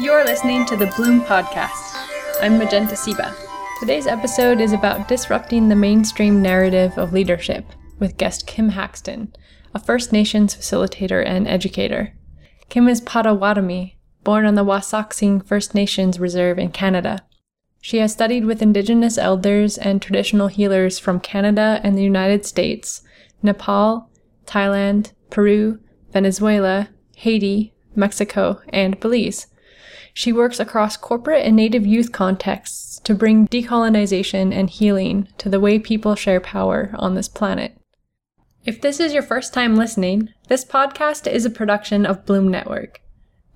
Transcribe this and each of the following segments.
You're listening to the Bloom Podcast. I'm Magenta Ceiba. Today's episode is about disrupting the mainstream narrative of leadership with guest Kim Haxton, a First Nations facilitator and educator. Kim is Potawatomi, born on the Wasauksing First Nations Reserve in Canada. She has studied with Indigenous elders and traditional healers from Canada and the United States, Nepal, Thailand, Peru, Venezuela, Haiti, Mexico, and Belize. She works across corporate and Native youth contexts to bring decolonization and healing to the way people share power on this planet. If this is your first time listening, this podcast is a production of Bloom Network.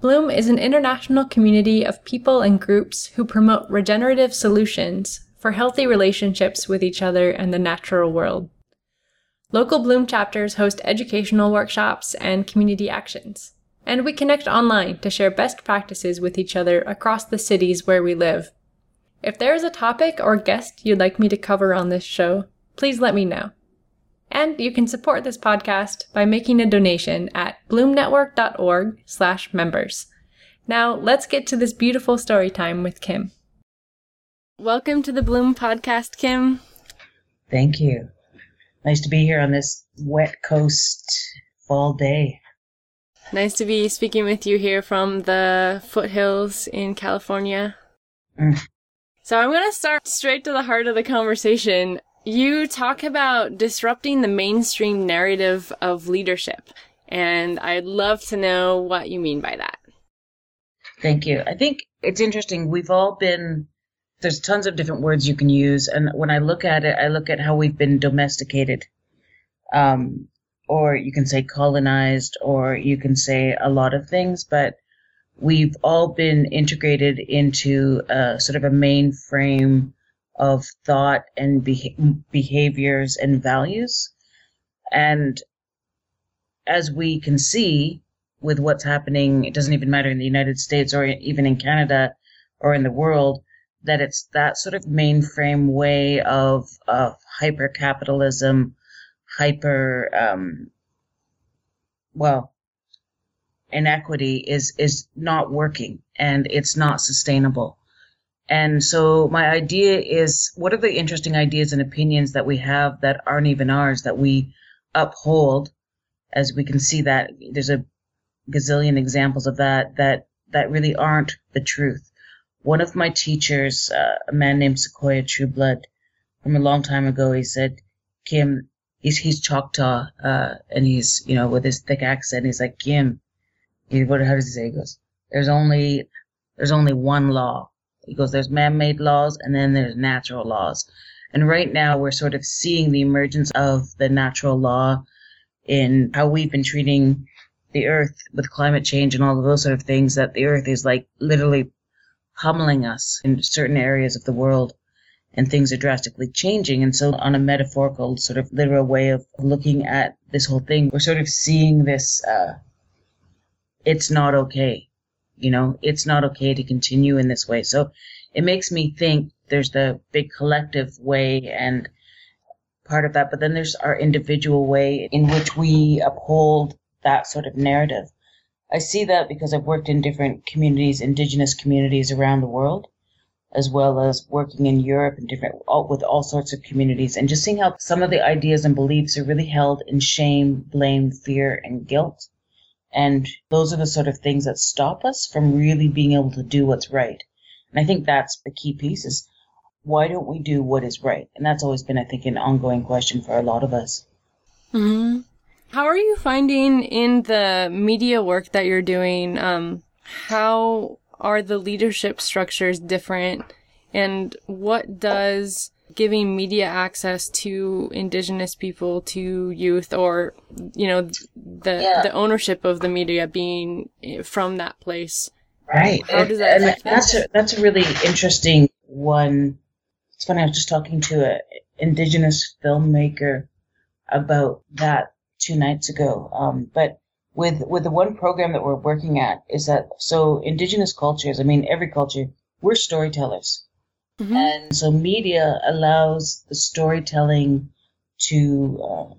Bloom is an international community of people and groups who promote regenerative solutions for healthy relationships with each other and the natural world. Local Bloom chapters host educational workshops and community actions. And we connect online to share best practices with each other across the cities where we live. If there is a topic or guest you'd like me to cover on this show, please let me know. And you can support this podcast by making a donation at bloomnetwork.org/members. Now, let's get to this beautiful story time with Kim. Welcome to the Bloom podcast, Kim. Thank you. Nice to be here on this wet coast fall day. Nice to be speaking with you here from the foothills in California. Mm. So I'm going to start straight to the heart of the conversation. You talk about disrupting the mainstream narrative of leadership, and I'd love to know what you mean by that. Thank you. I think it's interesting. We've all been there's tons of different words you can use, and when I look at it, I look at how we've been domesticated, um, or you can say colonized, or you can say a lot of things, but we've all been integrated into a, sort of a mainframe of thought and beha- behaviors and values, and as we can see with what's happening, it doesn't even matter in the United States or even in Canada or in the world that it's that sort of mainframe way of, of hyper capitalism, hyper, um, well, inequity is, is not working and it's not sustainable. And so my idea is what are the interesting ideas and opinions that we have that aren't even ours that we uphold as we can see that there's a gazillion examples of that that that really aren't the truth one of my teachers, uh, a man named Sequoia Trueblood, from a long time ago, he said, Kim, he's he's Choctaw, uh, and he's you know with his thick accent, he's like Kim. He, what how does he say? He goes, there's only there's only one law. He goes, there's man-made laws, and then there's natural laws. And right now, we're sort of seeing the emergence of the natural law in how we've been treating the earth with climate change and all of those sort of things. That the earth is like literally pummeling us in certain areas of the world and things are drastically changing. And so, on a metaphorical, sort of literal way of looking at this whole thing, we're sort of seeing this uh, it's not okay. You know, it's not okay to continue in this way. So, it makes me think there's the big collective way and part of that, but then there's our individual way in which we uphold that sort of narrative. I see that because I've worked in different communities, indigenous communities around the world, as well as working in Europe and different all, with all sorts of communities, and just seeing how some of the ideas and beliefs are really held in shame, blame, fear, and guilt. And those are the sort of things that stop us from really being able to do what's right. And I think that's the key piece is why don't we do what is right? And that's always been, I think, an ongoing question for a lot of us. Mm-hmm. How are you finding in the media work that you're doing? Um, how are the leadership structures different? And what does giving media access to indigenous people, to youth, or, you know, the, yeah. the ownership of the media being from that place? Right. How does that and that's a, that's a really interesting one. It's funny. I was just talking to an indigenous filmmaker about that two nights ago. Um, but with with the one program that we're working at is that so indigenous cultures. I mean, every culture we're storytellers, mm-hmm. and so media allows the storytelling to uh,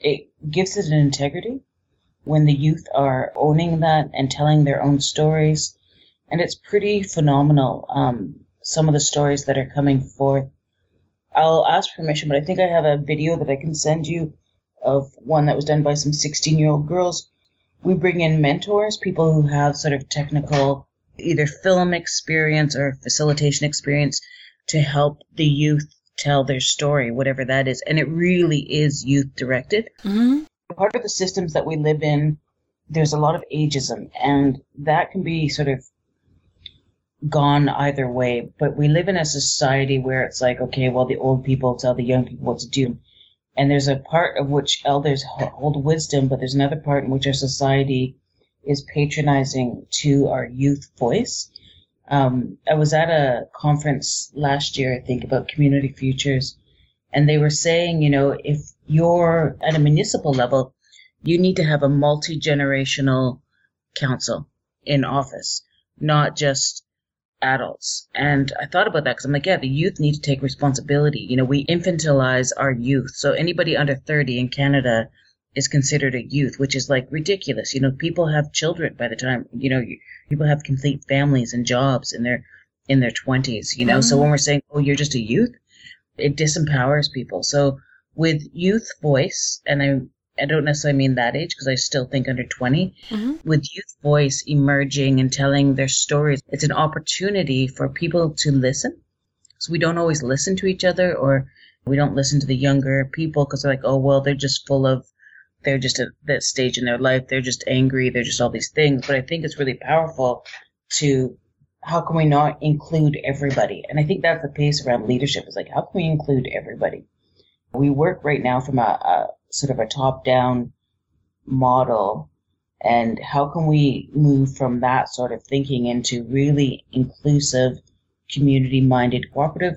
it gives it an integrity when the youth are owning that and telling their own stories and it's pretty phenomenal. Um, some of the stories that are coming forth. I'll ask permission, but I think I have a video that I can send you of one that was done by some 16 year old girls. We bring in mentors, people who have sort of technical, either film experience or facilitation experience to help the youth tell their story, whatever that is. And it really is youth directed. Mm-hmm. Part of the systems that we live in, there's a lot of ageism, and that can be sort of gone either way. But we live in a society where it's like, okay, well, the old people tell the young people what to do. And there's a part of which elders hold wisdom, but there's another part in which our society is patronizing to our youth voice. Um, I was at a conference last year, I think, about community futures, and they were saying, you know, if you're at a municipal level, you need to have a multi generational council in office, not just adults. And I thought about that because I'm like, yeah, the youth need to take responsibility. You know, we infantilize our youth. So anybody under 30 in Canada is considered a youth, which is like ridiculous. You know, people have children by the time, you know, people have complete families and jobs in their in their 20s, you know. Mm-hmm. So when we're saying, "Oh, you're just a youth," it disempowers people. So with youth voice, and I I don't necessarily mean that age because I still think under 20. Mm-hmm. With youth voice emerging and telling their stories, it's an opportunity for people to listen. So we don't always listen to each other or we don't listen to the younger people because they're like, oh, well, they're just full of, they're just at that stage in their life. They're just angry. They're just all these things. But I think it's really powerful to, how can we not include everybody? And I think that's the piece around leadership is like, how can we include everybody? We work right now from a, a sort of a top down model and how can we move from that sort of thinking into really inclusive community minded cooperative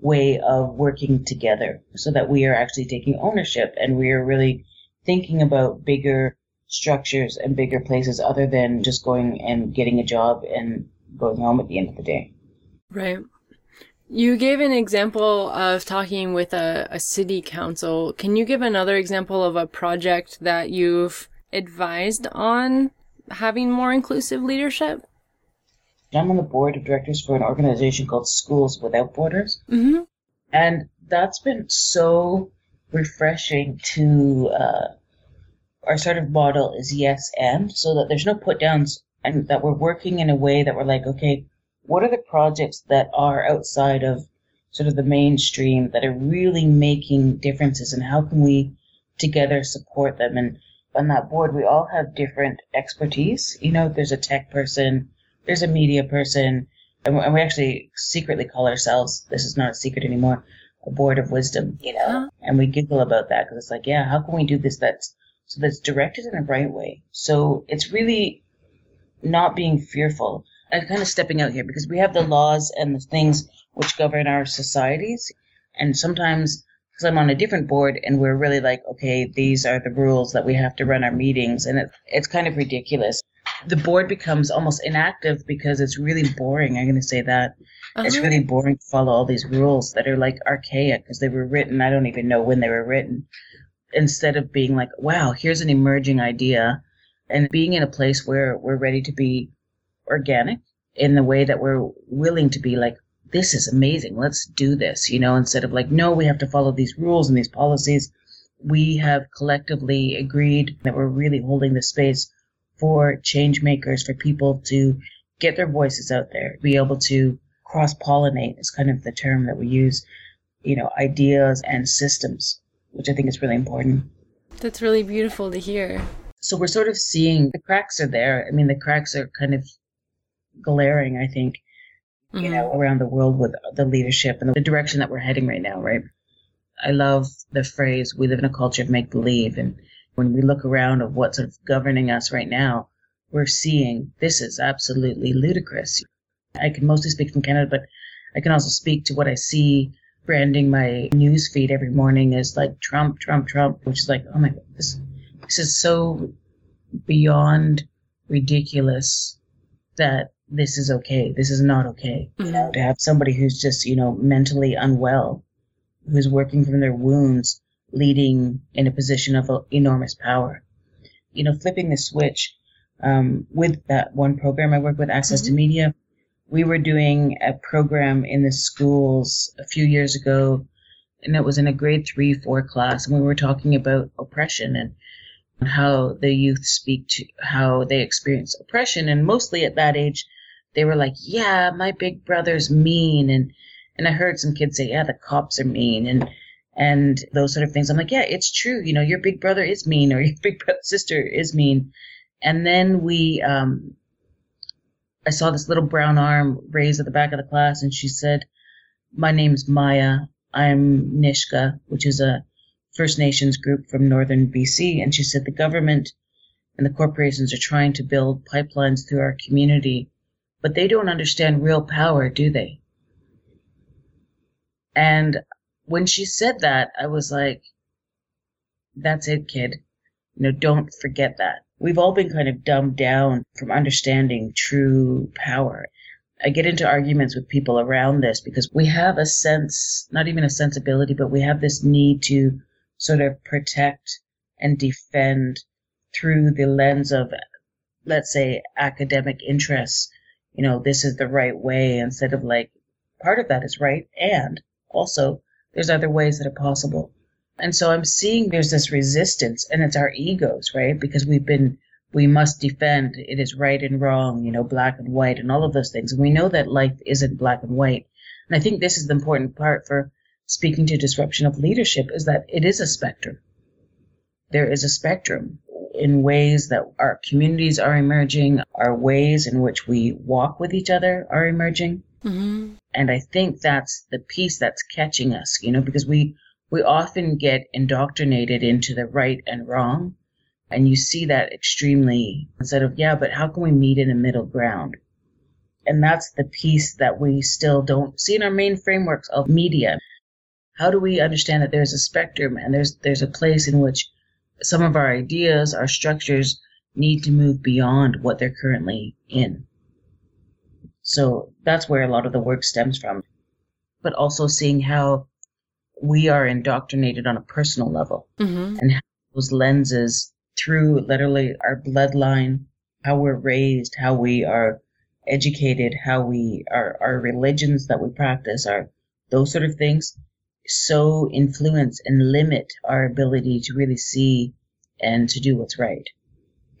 way of working together so that we are actually taking ownership and we are really thinking about bigger structures and bigger places other than just going and getting a job and going home at the end of the day. Right. You gave an example of talking with a, a city council. Can you give another example of a project that you've advised on having more inclusive leadership? I'm on the board of directors for an organization called Schools Without Borders. Mm-hmm. And that's been so refreshing to, uh, our sort of model is yes and, so that there's no put downs and that we're working in a way that we're like, okay, what are the projects that are outside of sort of the mainstream that are really making differences and how can we together support them? And on that board we all have different expertise. You know there's a tech person there's a media person and we actually secretly call ourselves this is not a secret anymore a board of wisdom you know? Uh-huh. and we giggle about that because it's like yeah how can we do this that's so that's directed in the right way? So it's really not being fearful I'm kind of stepping out here because we have the laws and the things which govern our societies. And sometimes, because I'm on a different board and we're really like, okay, these are the rules that we have to run our meetings. And it, it's kind of ridiculous. The board becomes almost inactive because it's really boring. I'm going to say that. Uh-huh. It's really boring to follow all these rules that are like archaic because they were written. I don't even know when they were written. Instead of being like, wow, here's an emerging idea and being in a place where we're ready to be organic in the way that we're willing to be like, this is amazing. Let's do this, you know, instead of like, no, we have to follow these rules and these policies. We have collectively agreed that we're really holding the space for change makers, for people to get their voices out there, be able to cross pollinate is kind of the term that we use, you know, ideas and systems, which I think is really important. That's really beautiful to hear. So we're sort of seeing the cracks are there. I mean, the cracks are kind of glaring, I think, mm-hmm. you know, around the world with the leadership and the direction that we're heading right now, right? I love the phrase, we live in a culture of make believe. And when we look around of what's sort of governing us right now, we're seeing this is absolutely ludicrous. I can mostly speak from Canada, but I can also speak to what I see branding my news feed every morning as like Trump, Trump, Trump, which is like, oh my God, this, this is so beyond ridiculous that this is okay. This is not okay. Mm-hmm. You know, to have somebody who's just, you know, mentally unwell, who's working from their wounds, leading in a position of enormous power. You know, flipping the switch um, with that one program I work with, Access mm-hmm. to Media. We were doing a program in the schools a few years ago, and it was in a grade three, four class, and we were talking about oppression and how the youth speak to how they experience oppression. And mostly at that age, they were like, "Yeah, my big brother's mean," and and I heard some kids say, "Yeah, the cops are mean," and and those sort of things. I'm like, yeah, it's true. You know, your big brother is mean or your big sister is mean. And then we, um, I saw this little brown arm raised at the back of the class and she said, my name's Maya. I'm Nisga'a, which is a First Nations group from northern BC. And she said the government and the corporations are trying to build pipelines through our community, but they don't understand real power, do they? And when she said that, I was like, that's it, kid. You know, don't forget that. We've all been kind of dumbed down from understanding true power. I get into arguments with people around this because we have a sense, not even a sensibility, but we have this need to sort of protect and defend through the lens of, let's say, academic interests. You know, this is the right way instead of like, part of that is right. And also, there's other ways that are possible. And so I'm seeing there's this resistance and it's our egos, right? Because we've been, we must defend it is right and wrong, you know, black and white and all of those things. And we know that life isn't black and white. And I think this is the important part for speaking to disruption of leadership is that it is a spectrum. There is a spectrum in ways that our communities are emerging, our ways in which we walk with each other are emerging. Mm-hmm. And I think that's the piece that's catching us, you know, because we, we often get indoctrinated into the right and wrong. And you see that extremely instead of, yeah, but how can we meet in a middle ground? And that's the piece that we still don't see in our main frameworks of media. How do we understand that there's a spectrum and there's, there's a place in which some of our ideas, our structures need to move beyond what they're currently in? So that's where a lot of the work stems from. But also seeing how we are indoctrinated on a personal level mm-hmm. and how those lenses through literally our bloodline, how we're raised, how we are educated, how we are, our religions that we practice, are those sort of things so influence and limit our ability to really see and to do what's right.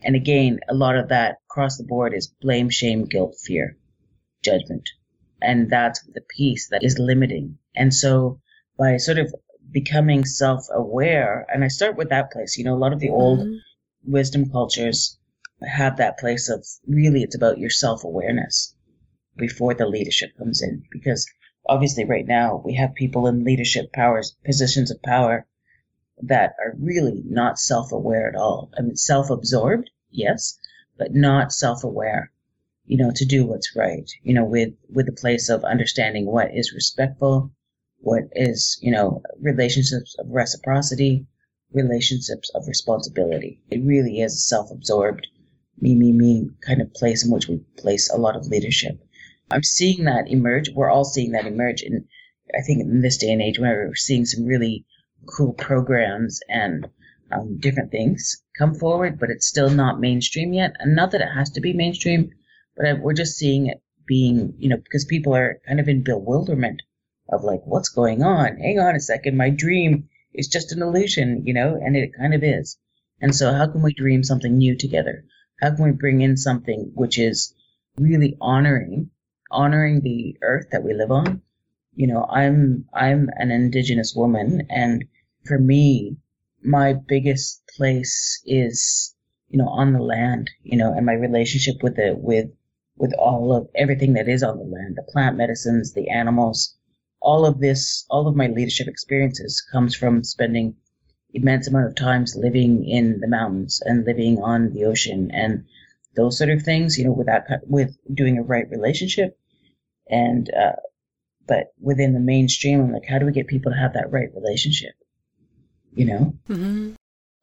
And again, a lot of that across the board is blame, shame, guilt, fear judgment. And that's the piece that is limiting. And so by sort of becoming self aware, and I start with that place, you know, a lot of the old mm-hmm. wisdom cultures have that place of really it's about your self awareness before the leadership comes in. Because obviously right now we have people in leadership powers, positions of power that are really not self aware at all. I mean, self absorbed, yes, but not self aware you know, to do what's right, you know, with, with a place of understanding what is respectful, what is, you know, relationships of reciprocity, relationships of responsibility. It really is a self-absorbed, me, me, me kind of place in which we place a lot of leadership. I'm seeing that emerge. We're all seeing that emerge. And I think in this day and age, we're seeing some really cool programs and um, different things come forward, but it's still not mainstream yet. And not that it has to be mainstream, but we're just seeing it being, you know, because people are kind of in bewilderment of like, what's going on? Hang on a second, my dream is just an illusion, you know, and it kind of is. And so how can we dream something new together? How can we bring in something which is really honoring, honoring the earth that we live on? You know, I'm, I'm an indigenous woman and for me, my biggest place is, you know, on the land, you know, and my relationship with it, with with all of everything that is on the land, the plant medicines, the animals, all of this, all of my leadership experiences comes from spending immense amount of times living in the mountains and living on the ocean and those sort of things, you know, without, with doing a right relationship. And, uh, but within the mainstream, I'm like, how do we get people to have that right relationship? You know? Mm-hmm.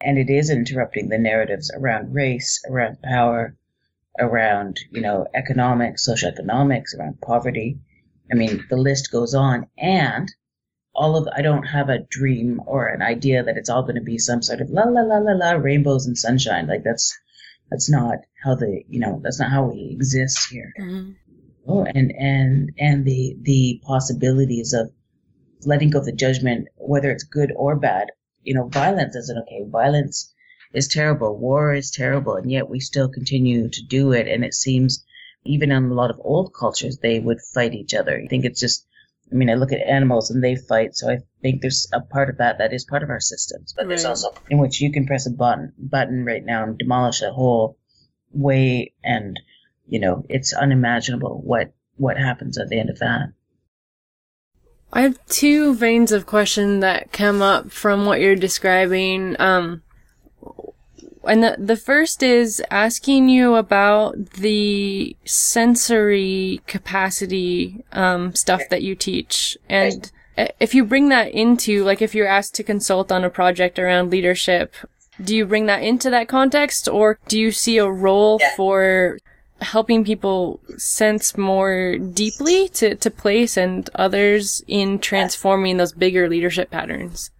And it is interrupting the narratives around race, around power, around, you know, economics, socioeconomics, around poverty. I mean, the list goes on. And all of, I don't have a dream or an idea that it's all going to be some sort of la la la la la rainbows and sunshine. Like that's, That's not how the you know that's not how we exist here. Mm-hmm. Oh, and and and the the possibilities of letting go of the judgment, whether it's good or bad. You know, violence isn't okay. Violence is terrible. War is terrible, and yet we still continue to do it. And it seems, even in a lot of old cultures, they would fight each other. I think it's just. I mean, I look at animals and they fight, so I think there's a part of that that is part of our systems. But there's also in which you can press a button button right now and demolish a whole way, and you know it's unimaginable what what happens at the end of that. I have two veins of question that come up from what you're describing. Um, and the, the first is asking you about the sensory capacity um, stuff that you teach. And if you bring that into, like, if you're asked to consult on a project around leadership, do you bring that into that context or do you see a role Yeah. for helping people sense more deeply to, to place and others in transforming those bigger leadership patterns.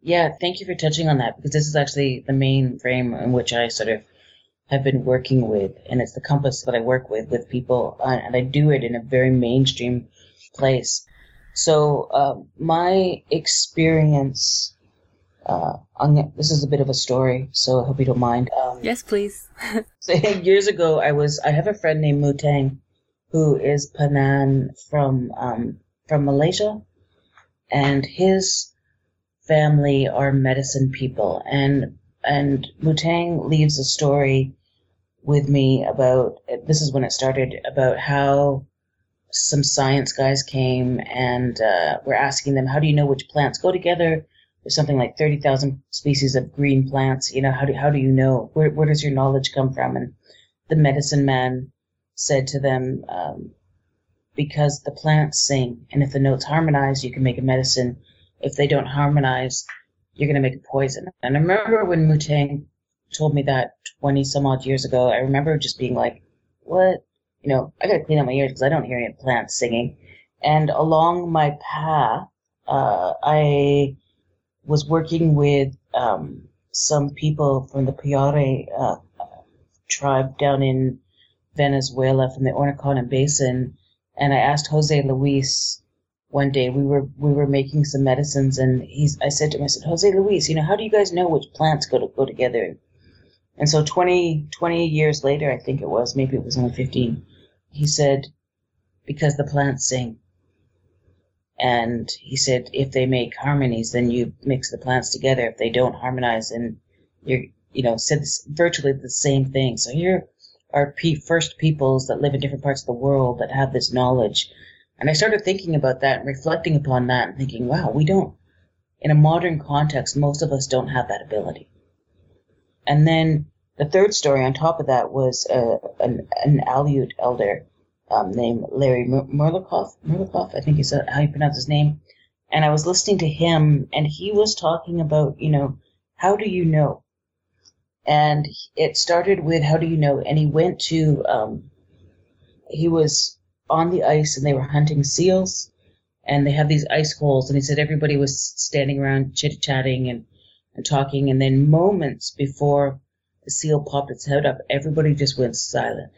Yeah, thank you for touching on that because this is actually the main frame in which I sort of have been working with, and it's the compass that I work with with people, uh, and I do it in a very mainstream place. So um, my experience, uh, this is a bit of a story, so I hope you don't mind. Um, Yes, please. so years ago, I was I have a friend named Mutang, who is Penan from um, from Malaysia, and his family are medicine people, and and Mutang leaves a story with me about this is when it started about how some science guys came and uh, were asking them how do you know which plants go together there's something like 30,000 species of green plants. You know, how do, how do you know? Where, where does your knowledge come from? And the medicine man said to them, um, because the plants sing, and if the notes harmonize, you can make a medicine. If they don't harmonize, you're going to make a poison. And I remember when Mutang told me that 20 some odd years ago, I remember just being like, what? You know, I got to clean out my ears because I don't hear any plants singing. And along my path, uh, I was working with um, some people from the Piaroa uh, tribe down in Venezuela from the Orinoco Basin, and I asked Jose Luis one day. We were we were making some medicines, and he's. I said to him, I said, Jose Luis, you know, how do you guys know which plants go to go together? And so 20, 20 years later, I think it was, maybe it was only 15, he said, because the plants sing. And he said, if they make harmonies, then you mix the plants together. If they don't harmonize, then you're, you know, said virtually the same thing. So here are pe- first peoples that live in different parts of the world that have this knowledge. And I started thinking about that and reflecting upon that and thinking, wow, we don't, in a modern context, most of us don't have that ability. And then the third story on top of that was uh, an, an Aleut elder um, named Larry Mur- Murlikoff. Murlikoff, I think is how you pronounce his name. And I was listening to him, and he was talking about, you know, how do you know? And it started with how do you know? And he went to, um, he was on the ice, and they were hunting seals, and they have these ice holes, and he said everybody was standing around chit chatting and and talking, and then moments before the seal popped its head up, everybody just went silent.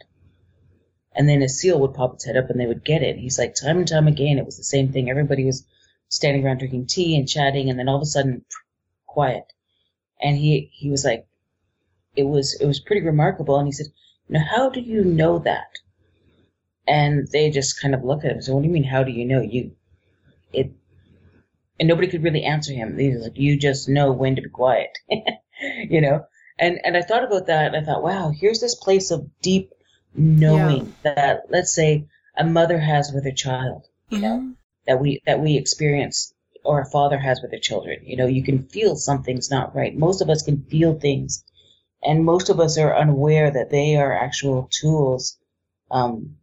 And then a seal would pop its head up and they would get it. He's like, time and time again, it was the same thing. Everybody was standing around drinking tea and chatting, and then all of a sudden, quiet. And he he was like, it was it was pretty remarkable. And he said, now how do you know that? And they just kind of looked at him. So what do you mean? How do you know? You it and nobody could really answer him. He was like, you just know when to be quiet, you know. And and I thought about that, and I thought, wow, here's this place of deep knowing that, let's say, a mother has with her child, you know, that we that we experience, or a father has with their children. You know, you can feel something's not right. Most of us can feel things, and most of us are unaware that they are actual tools. Um,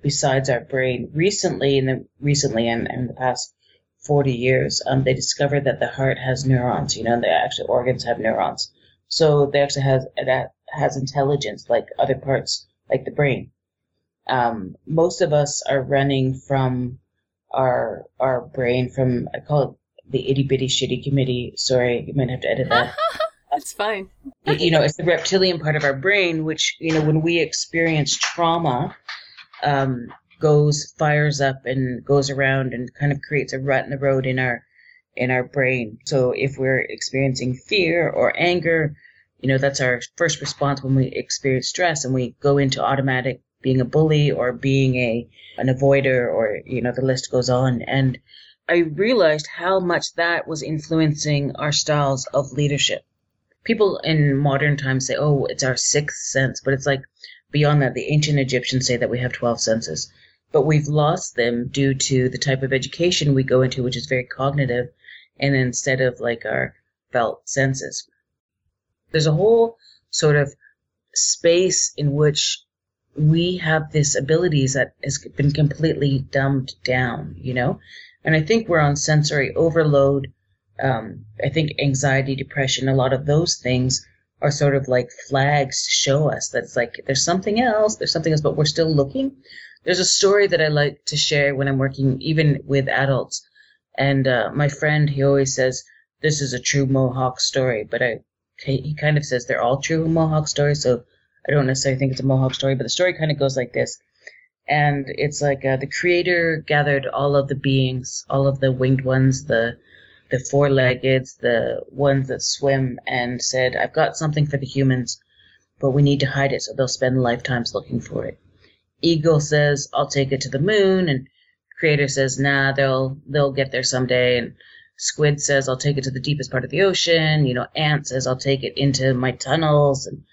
besides our brain, recently, in the recently, and in, in the past 40 years, um, they discovered that the heart has neurons, you know, the actual organs have neurons. So they actually has, that has intelligence like other parts, like the brain. Um, most of us are running from our, our brain from, I call it the itty bitty shitty committee. Sorry, you might have to edit that. That's fine. you know, it's the reptilian part of our brain, which, you know, when we experience trauma, um, goes, fires up and goes around and kind of creates a rut in the road in our, in our brain. So if we're experiencing fear or anger, you know, that's our first response when we experience stress and we go into automatic being a bully or being a, an avoider or, you know, the list goes on. And I realized how much that was influencing our styles of leadership people in modern times say, oh, it's our sixth sense, but it's like beyond that. The ancient Egyptians say that we have 12 senses, but we've lost them due to the type of education we go into, which is very cognitive, and instead of like our felt senses. There's a whole sort of space in which we have this abilities that has been completely dumbed down, you know? And I think we're on sensory overload um, I think anxiety, depression, a lot of those things are sort of like flags to show us that it's like there's something else, there's something else, but we're still looking. There's a story that I like to share when I'm working even with adults. And uh, my friend, he always says, this is a true Mohawk story, but I, he kind of says they're all true Mohawk stories. So I don't necessarily think it's a Mohawk story, but the story kind of goes like this. And it's like uh, the creator gathered all of the beings, all of the winged ones, the the four legged, the ones that swim, and said, I've got something for the humans, but we need to hide it so they'll spend lifetimes looking for it. Eagle says, I'll take it to the moon, and Creator says, nah, they'll they'll get there someday, and Squid says, I'll take it to the deepest part of the ocean. You know, Ant says, I'll take it into my tunnels, and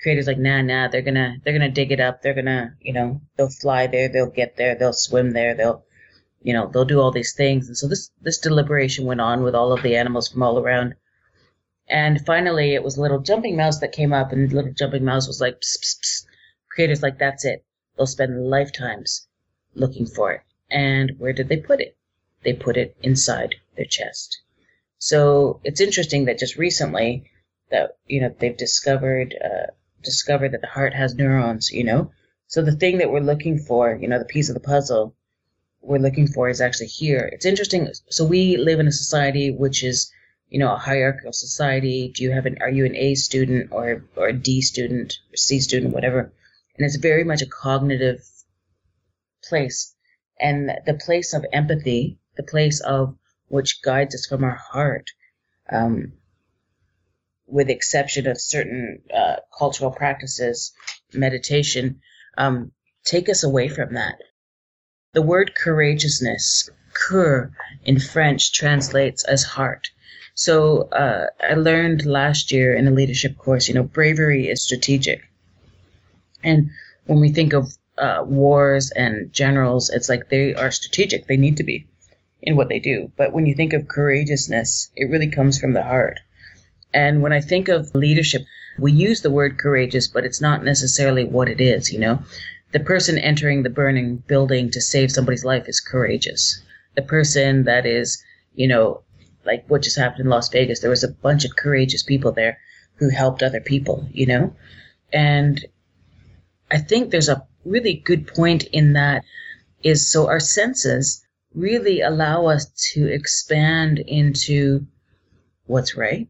Creator's like, nah, nah, they're gonna they're gonna dig it up. They're gonna, you know, they'll fly there, they'll get there, they'll swim there, they'll you know, they'll do all these things. And so this, this deliberation went on with all of the animals from all around. And finally, it was Little Jumping Mouse that came up, and Little Jumping Mouse was like, psst, psst, psst. Creator's like, that's it. They'll spend lifetimes looking for it. And where did they put it? They put it inside their chest. So it's interesting that just recently that, you know, they've discovered, uh, discovered that the heart has neurons, you know? So the thing that we're looking for, you know, the piece of the puzzle we're looking for is actually here. It's interesting. So we live in a society which is, you know, a hierarchical society. Do you have an, are you an A student or, or a D student or C student, whatever? And it's very much a cognitive place. And the place of empathy, the place of which guides us from our heart, um, with exception of certain uh, cultural practices, meditation, um, take us away from that. The word courageousness, cœur in French, translates as heart. So uh, I learned last year in a leadership course, you know, bravery is strategic. And when we think of uh, wars and generals, it's like they are strategic. They need to be in what they do. But when you think of courageousness, it really comes from the heart. And when I think of leadership, we use the word courageous, but it's not necessarily what it is, you know? the person entering the burning building to save somebody's life is courageous. The person that is, you know, like what just happened in Las Vegas, there was a bunch of courageous people there who helped other people, you know? And I think there's a really good point in that is so our senses really allow us to expand into what's right.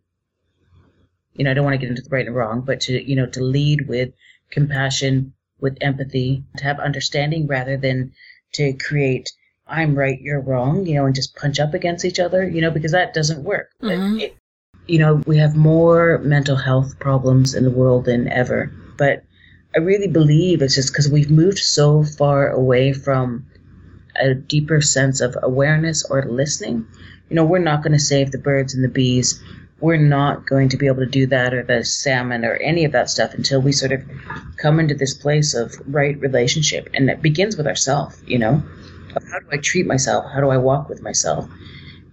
You know, I don't want to get into the right and wrong, but to, you know, to lead with compassion, with empathy, to have understanding rather than to create I'm right, you're wrong, you know, and just punch up against each other, you know, because that doesn't work. Mm-hmm. It, you know, we have more mental health problems in the world than ever. But I really believe it's just because we've moved so far away from a deeper sense of awareness or listening. You know, we're not going to save the birds and the bees we're not going to be able to do that or the salmon or any of that stuff until we sort of come into this place of right relationship. And it begins with ourselves, you know? How do I treat myself? How do I walk with myself?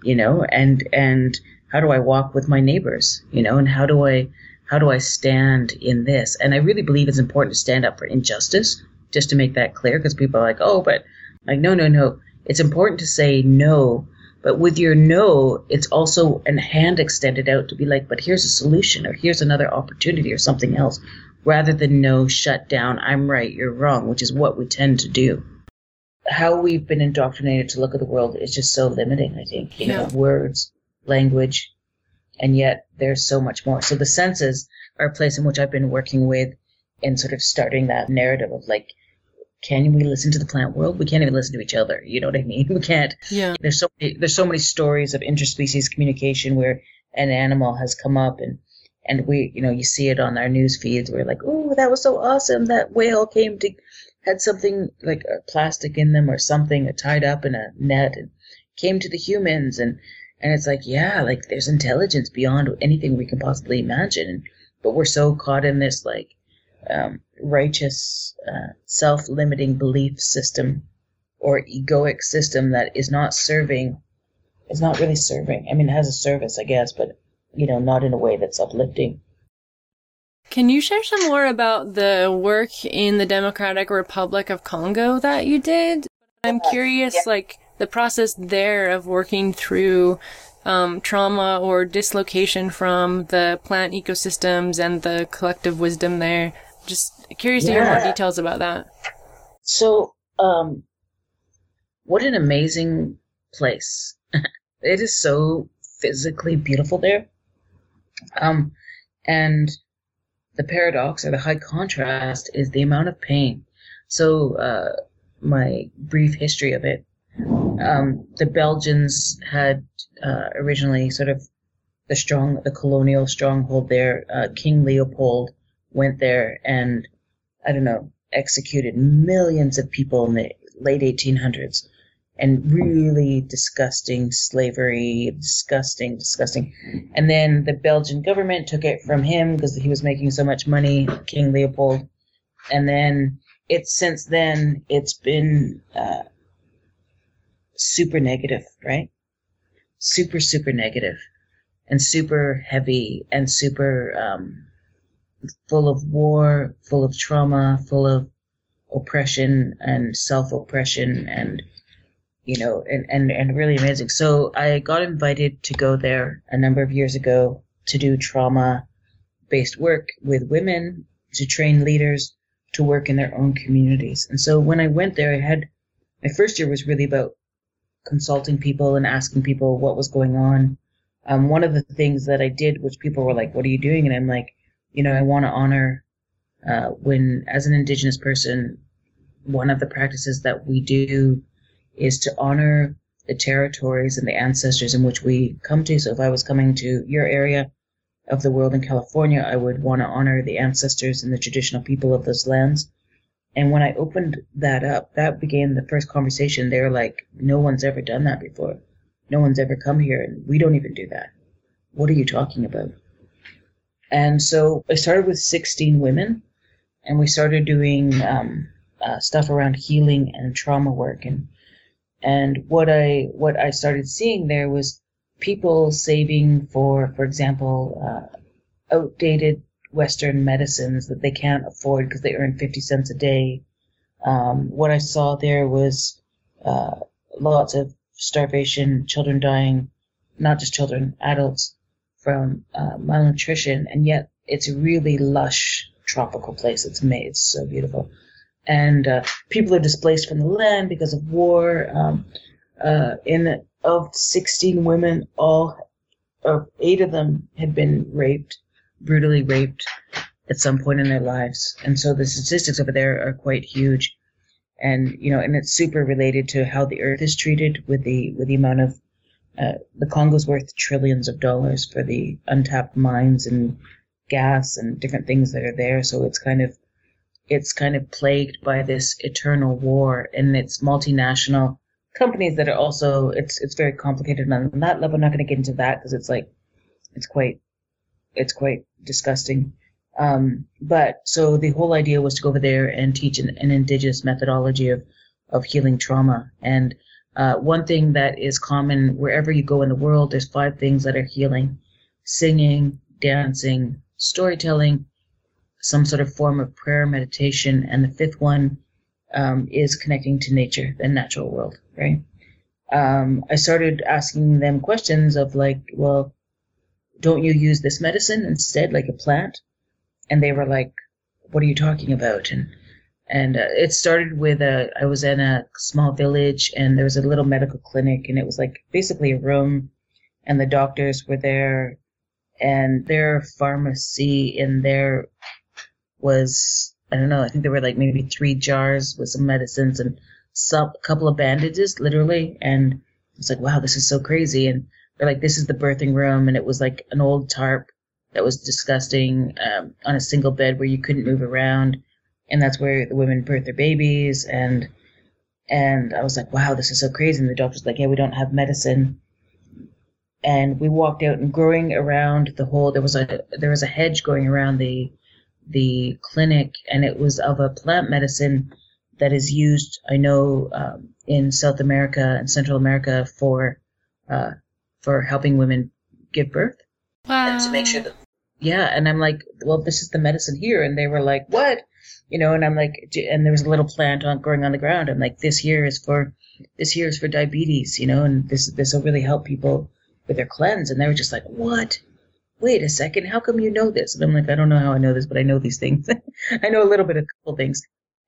You know, and and how do I walk with my neighbors? You know, and how do I how do I stand in this? And I really believe it's important to stand up for injustice, just to make that clear, because people are like, oh, but like, no, no, no. It's important to say no but with your no, it's also a hand extended out to be like, but here's a solution or here's another opportunity or something else rather than no, shut down, I'm right, you're wrong, which is what we tend to do. How we've been indoctrinated to look at the world is just so limiting, I think. You yeah. know, words, language, and yet there's so much more. So the senses are a place in which I've been working with and sort of starting that narrative of like, can we listen to the plant world? We can't even listen to each other. You know what I mean? We can't. Yeah. There's so many, there's so many stories of interspecies communication where an animal has come up and and we you know you see it on our news feeds. We're like, oh, that was so awesome. That whale came to had something like a plastic in them or something tied up in a net and came to the humans and and it's like yeah like there's intelligence beyond anything we can possibly imagine but we're so caught in this like um, righteous uh, self-limiting belief system or egoic system that is not serving is not really serving i mean it has a service i guess but you know not in a way that's uplifting can you share some more about the work in the Democratic Republic of Congo that you did? I'm curious, yeah. like, the process there of working through um, trauma or dislocation from the plant ecosystems and the collective wisdom there. Just curious yeah. to hear more details about that. So, um, what an amazing place. it is so physically beautiful there. Um, and the paradox or the high contrast is the amount of pain. So, uh, my brief history of it. Um, the Belgians had uh, originally sort of the strong, the colonial stronghold there. Uh, King Leopold went there and I don't know, executed millions of people in the late 1800s and really disgusting slavery, disgusting, disgusting. And then the Belgian government took it from him because he was making so much money, King Leopold. And then it's since then it's been uh, super negative, right? Super, super negative and super heavy and super um, full of war, full of trauma, full of oppression and self oppression and you know, and, and, and really amazing. So I got invited to go there a number of years ago to do trauma based work with women to train leaders to work in their own communities. And so when I went there, I had my first year was really about consulting people and asking people what was going on. Um, one of the things that I did, which people were like, "What are you doing?" and I'm like, you know, I want to honor uh, when, as an Indigenous person, one of the practices that we do is to honor the territories and the ancestors in which we come to. So if I was coming to your area of the world in California, I would want to honor the ancestors and the traditional people of those lands. And when I opened that up, that began the first conversation. They're like, no one's ever done that before. No one's ever come here, and we don't even do that. What are you talking about? And so I started with 16 women, and we started doing um, uh, stuff around healing and trauma work. And and what I what I started seeing there was people saving for, for example, uh, outdated Western medicines that they can't afford because they earn fifty cents a day. Um, what I saw there was uh, lots of starvation, children dying, not just children, adults from uh, malnutrition, and yet it's a really lush tropical place. It's made it's so beautiful and uh, people are displaced from the land because of war. Um, uh, in of 16 women, all of eight of them had been raped, brutally raped at some point in their lives, and so the statistics over there are quite huge. And you know, and it's super related to how the earth is treated with the with the amount of uh, the Congo's worth trillions of dollars for the untapped mines and gas and different things that are there. So it's kind of it's kind of plagued by this eternal war and it's multinational companies that are also it's it's very complicated and on that level. I'm not going to get into that because it's like it's quite it's quite disgusting. Um, but so the whole idea was to go over there and teach an, an indigenous methodology of of healing trauma. And uh, one thing that is common wherever you go in the world, there's five things that are healing: singing, dancing, storytelling, some sort of form of prayer meditation, and the fifth one um, is connecting to nature, the natural world, right? Um, I started asking them questions of like, well, don't you use this medicine instead, like a plant? And they were like, what are you talking about? And and uh, it started with a I was in a small village and there was a little medical clinic and it was like basically a room and the doctors were there and their pharmacy in there was I don't know. I think there were like maybe three jars with some medicines and some couple of bandages, literally. And it's like, wow, this is so crazy. And they're like, this is the birthing room, and it was like an old tarp that was disgusting um, on a single bed where you couldn't move around, and that's where the women birth their babies. And and I was like, wow, this is so crazy. And the doctor's like, yeah, we don't have medicine. And we walked out and growing around the whole there was a there was a hedge going around the the clinic, and it was of a plant medicine that is used, I know, um, in South America and Central America for uh, for helping women give birth. Wow. And to make sure that, yeah. And I'm like, well, this is the medicine here. And they were like, what? You know, and I'm like, and there was a little plant on growing on the ground. I'm like, this here is for, this here is for diabetes, you know, and this, this will really help people with their cleanse. And they were just like, what? Wait a second. How come you know this? And I'm like, I don't know how I know this, but I know these things. I know a little bit of a couple things.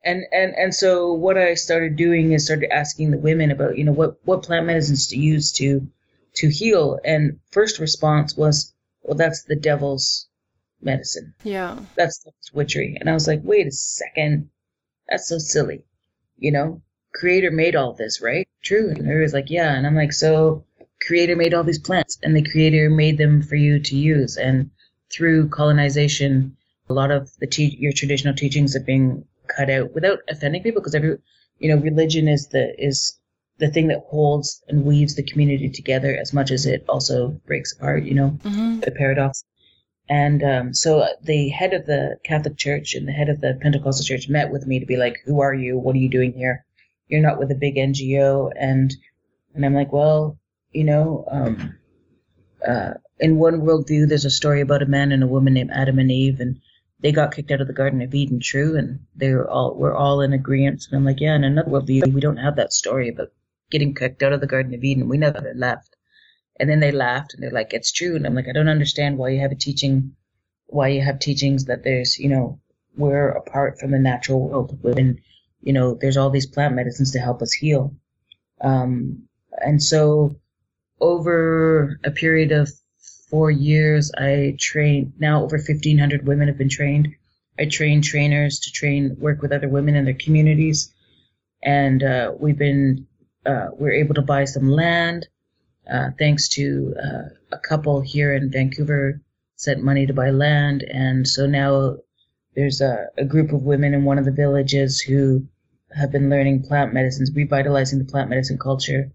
And, and, and so what I started doing is started asking the women about, you know, what, what plant medicines to use to, to heal. And first response was, well, that's the devil's medicine. Yeah. That's witchery. And I was like, wait a second. That's so silly. You know, creator made all this, right? True. And they was like, yeah. And I'm like, so creator made all these plants and the creator made them for you to use. And through colonization, a lot of the te- your traditional teachings are being cut out without offending people because every, you know, religion is the, is the thing that holds and weaves the community together as much as it also breaks apart, you know, mm-hmm. the paradox. And um, so the head of the Catholic Church and the head of the Pentecostal Church met with me to be like, "Who are you? What are you doing here? You're not with a big NGO." And and I'm like, "Well, you know, um, uh, in one worldview, there's a story about a man and a woman named Adam and Eve, and they got kicked out of the Garden of Eden, true, and they were all we're all in agreement." And I'm like, "Yeah, in another worldview, we don't have that story about getting kicked out of the Garden of Eden. We never left. And then they laughed and they're like, it's true. And I'm like, I don't understand why you have a teaching, why you have teachings that there's, you know, we're apart from the natural world when, you know, there's all these plant medicines to help us heal. Um, and so over a period of four years, I trained, now over 1,500 women have been trained. I train trainers to train, work with other women in their communities. And uh, we've been uh, we are able to buy some land uh, thanks to uh, a couple here in Vancouver sent money to buy land, and so now there's a, a, group of women in one of the villages who have been learning plant medicines, revitalizing the plant medicine culture,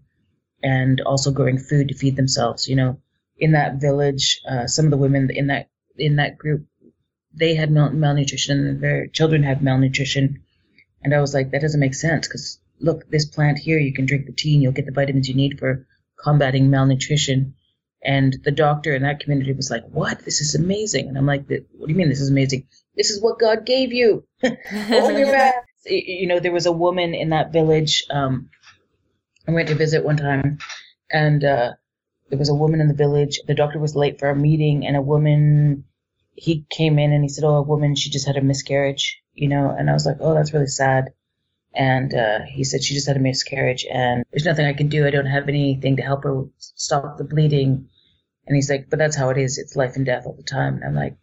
and also growing food to feed themselves. You know, in that village, uh, some of the women in that in that group they had mal- malnutrition and their children had malnutrition, and I was like, that doesn't make sense because look, this plant here, you can drink the tea and you'll get the vitamins you need for combating malnutrition. And the doctor in that community was like, what? This is amazing. And I'm like, what do you mean this is amazing? This is what God gave you. Hold your back. You know, there was a woman in that village. Um, I went to visit one time and, uh, there was a woman in the village. The doctor was late for a meeting and a woman, he came in and he said, Oh, a woman, she just had a miscarriage, you know, and I was like, Oh, that's really sad and uh, he said she just had a miscarriage and there's nothing I can do. I don't have anything to help her stop the bleeding. And he's like, but that's how it is. It's life and death all the time. And I'm like,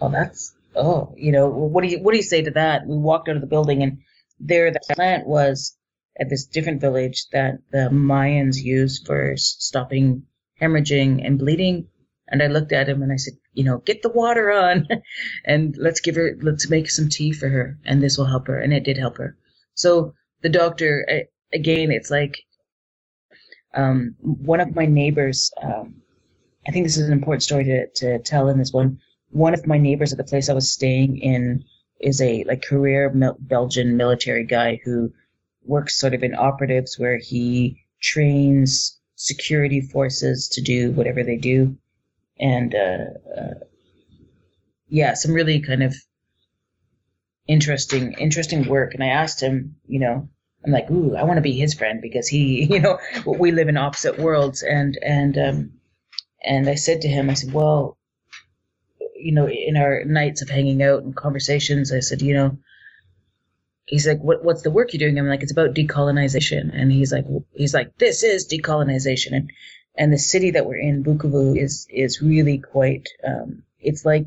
oh, that's oh, you know, what do you what do you say to that? We walked out of the building and there the plant was at this different village that the Mayans used for stopping hemorrhaging and bleeding. And I looked at him and I said, you know, get the water on and let's give her, let's make some tea for her and this will help her. And it did help her. So the doctor, again, it's like um, one of my neighbors. Um, I think this is an important story to, to tell in this one. One of my neighbors at the place I was staying in is a like career Belgian military guy who works sort of in operatives where he trains security forces to do whatever they do, and uh, uh, yeah, some really kind of interesting, interesting work. And I asked him, you know, I'm like, ooh, I want to be his friend because he, you know, we live in opposite worlds. And, and, um, and I said to him, I said, well, you know, in our nights of hanging out and conversations, I said, you know, he's like, what, what's the work you're doing? I'm like, it's about decolonization. And he's like, he's like, this is decolonization. And, and the city that we're in, Bukavu, is is really quite. Um, it's like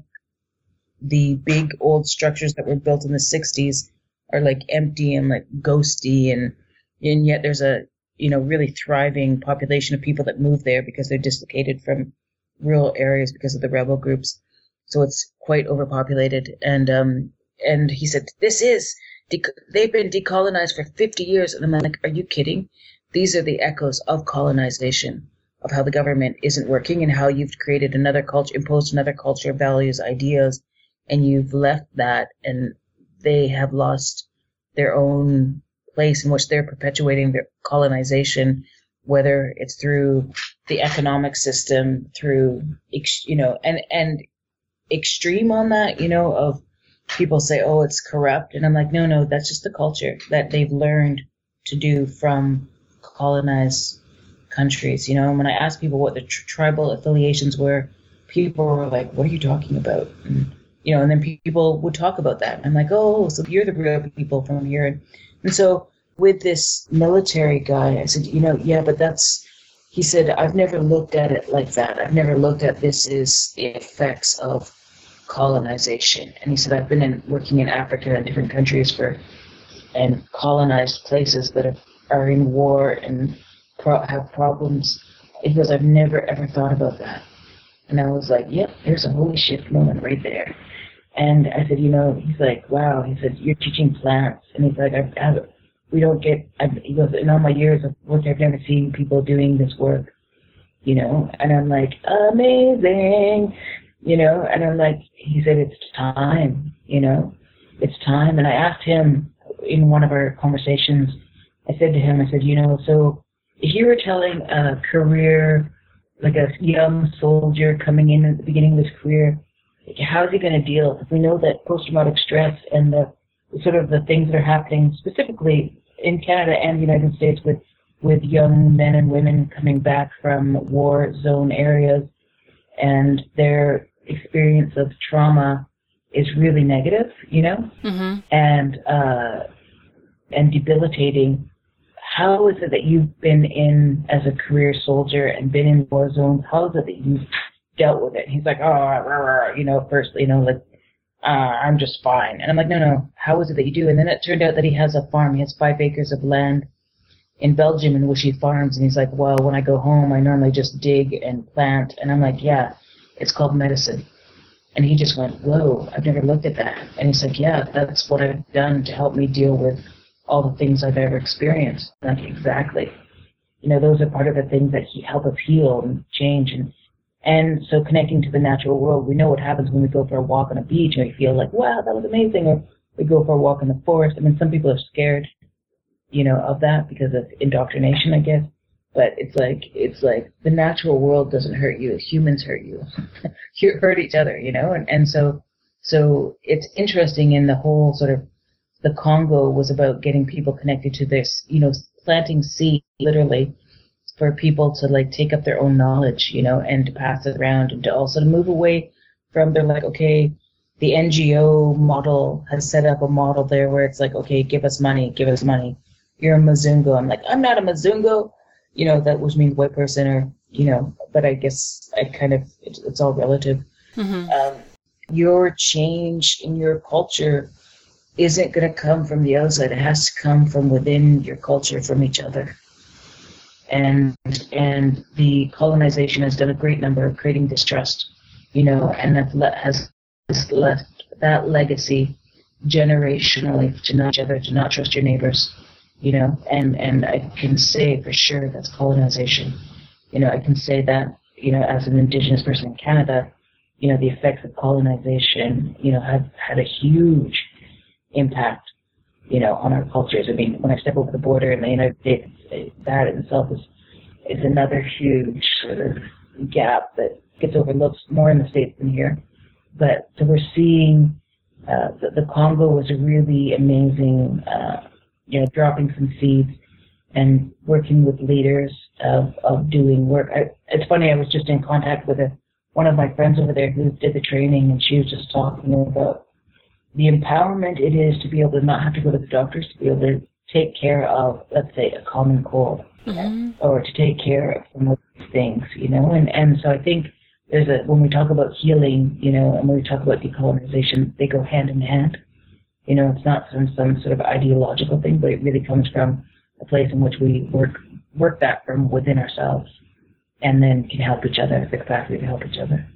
the big old structures that were built in the '60s are like empty and like ghosty, and and yet there's a you know really thriving population of people that move there because they're dislocated from rural areas because of the rebel groups. So it's quite overpopulated, and um, and he said this is they've been decolonized for 50 years, and I'm like, are you kidding? These are the echoes of colonization of how the government isn't working and how you've created another culture, imposed another culture, values, ideas, and you've left that and they have lost their own place in which they're perpetuating their colonization, whether it's through the economic system, through, you know, and, and extreme on that, you know, of people say, oh, it's corrupt. And I'm like, no, no, that's just the culture that they've learned to do from colonized countries. You know, and when I asked people what the tr- tribal affiliations were, people were like, "What are you talking about?" And, you know, and then people would talk about that. I'm like, "Oh, so you're the real people from here." And, and so with this military guy, I said, "You know, yeah, but that's." He said, "I've never looked at it like that. I've never looked at this as the effects of colonization." And he said, "I've been in, working in Africa and different countries for and colonized places that are, in war and pro- have problems because I've never ever thought about that. And I was like, yep, there's a holy shit moment right there. And I said, you know, he's like, wow. He said, you're teaching plants. And he's like, I've, I've we don't get, I've, he goes, in all my years of work, I've never seen people doing this work, you know? And I'm like, amazing, you know? And I'm like, he said, it's time, you know? It's time. And I asked him in one of our conversations, I said to him, I said, you know, so if you were telling a career, like a young soldier coming in at the beginning of his career, how's he going to deal? If we know that post-traumatic stress and the sort of the things that are happening specifically in Canada and the United States with with young men and women coming back from war zone areas and their experience of trauma is really negative, you know, mm-hmm. and uh, and debilitating how is it that you've been in as a career soldier and been in war zones? How is it that you've dealt with it? And he's like, oh, rah, rah, you know, first, you know, like, uh, I'm just fine. And I'm like, no, no, how is it that you do? And then it turned out that he has a farm. He has five acres of land in Belgium in which he farms. And he's like, well, when I go home, I normally just dig and plant. And I'm like, yeah, it's called medicine. And he just went, whoa, I've never looked at that. And he's like, yeah, that's what I've done to help me deal with all the things I've ever experienced. Like exactly. You know, those are part of the things that help us heal and change and and so connecting to the natural world, we know what happens when we go for a walk on a beach and we feel like, wow, that was amazing. Or we go for a walk in the forest. I mean, some people are scared, you know, of that because of indoctrination, I guess. But it's like, it's like the natural world doesn't hurt you. Humans hurt you. you hurt each other, you know? And, and so, so it's interesting in the whole sort of the Congo was about getting people connected to this, you know, planting seed literally for people to like take up their own knowledge, you know, and to pass it around and to also to move away from they're like, okay, the NGO model has set up a model there where it's like, okay, give us money, give us money. You're a Mzungu. I'm like, I'm not a Mzungu. You know, that which means white person or, you know, but I guess I kind of, it's, it's all relative. Mm-hmm. Um, your change in your culture isn't going to come from the outside. It has to come from within your culture, from each other. And and the colonization has done a great number of creating distrust, you know, and that le- has left that legacy generationally to not each other, to not trust your neighbors, you know. And and I can say for sure that's colonization. You know, I can say that you know as an Indigenous person in Canada, you know, the effects of colonization, you know, have had a huge impact, you know, on our cultures. I mean, when I step over the border in the United States, that itself is is another huge sort of gap that gets overlooked more in the states than here. But so we're seeing uh, the, the Congo was a really amazing, uh, you know, dropping some seeds and working with leaders of, of doing work. I, it's funny, I was just in contact with a, one of my friends over there who did the training, and she was just talking about the empowerment it is to be able to not have to go to the doctors, to be able to take care of, let's say, a common cold. mm-hmm. or to take care of some of these things, you know. And and so I think there's a when we talk about healing, you know, and when we talk about decolonization, they go hand in hand. You know, it's not some some sort of ideological thing, but it really comes from a place in which we work work that from within ourselves, and then can help each other, the capacity to help each other.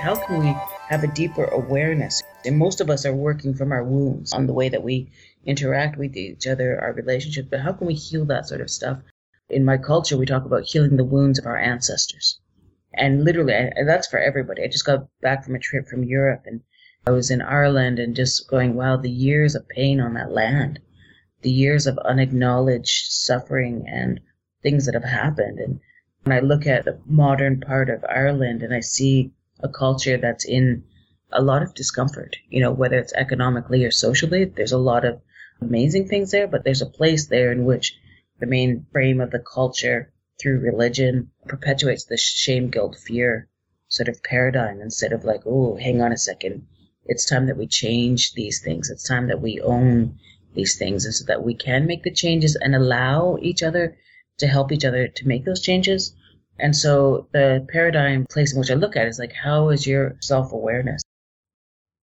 How can we have a deeper awareness? And most of us are working from our wounds on the way that we interact with each other, our relationships, but how can we heal that sort of stuff? In my culture, we talk about healing the wounds of our ancestors. And literally, and that's for everybody. I just got back from a trip from Europe and I was in Ireland and just going, wow, the years of pain on that land, the years of unacknowledged suffering and things that have happened. And when I look at the modern part of Ireland and I see a culture that's in a lot of discomfort, you know, whether it's economically or socially. There's a lot of amazing things there, but there's a place there in which the main frame of the culture through religion perpetuates the shame, guilt, fear sort of paradigm instead of like, oh, hang on a second. It's time that we change these things. It's time that we own these things and so that we can make the changes and allow each other to help each other to make those changes and so the paradigm place in which I look at is like, how is your self awareness?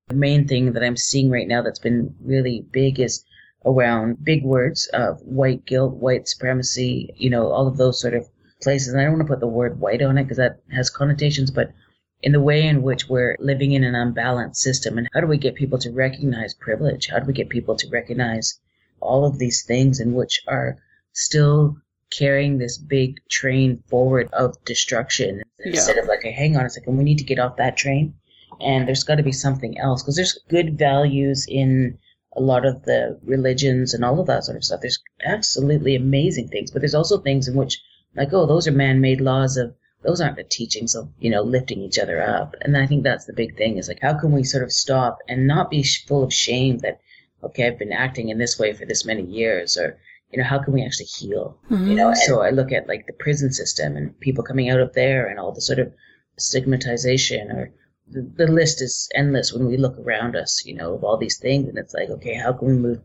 The main thing that I'm seeing right now that's been really big is around big words of white guilt, white supremacy, you know, all of those sort of places. And I don't want to put the word white on it because that has connotations, but in the way in which we're living in an unbalanced system and how do we get people to recognize privilege? How do we get people to recognize all of these things in which are still carrying this big train forward of destruction yeah. instead of like, hey, hang on a second, we need to get off that train. And there's got to be something else because there's good values in a lot of the religions and all of that sort of stuff. There's absolutely amazing things, but there's also things in which, like, oh, those are man made laws of, those aren't the teachings of, you know, lifting each other up. And I think that's the big thing is like, how can we sort of stop and not be full of shame that, okay, I've been acting in this way for this many years or, you know, how can we actually heal? Mm-hmm. You know, so I look at like the prison system and people coming out of there and all the sort of stigmatization or the, the list is endless when we look around us, you know, of all these things. And it's like, okay, how can we move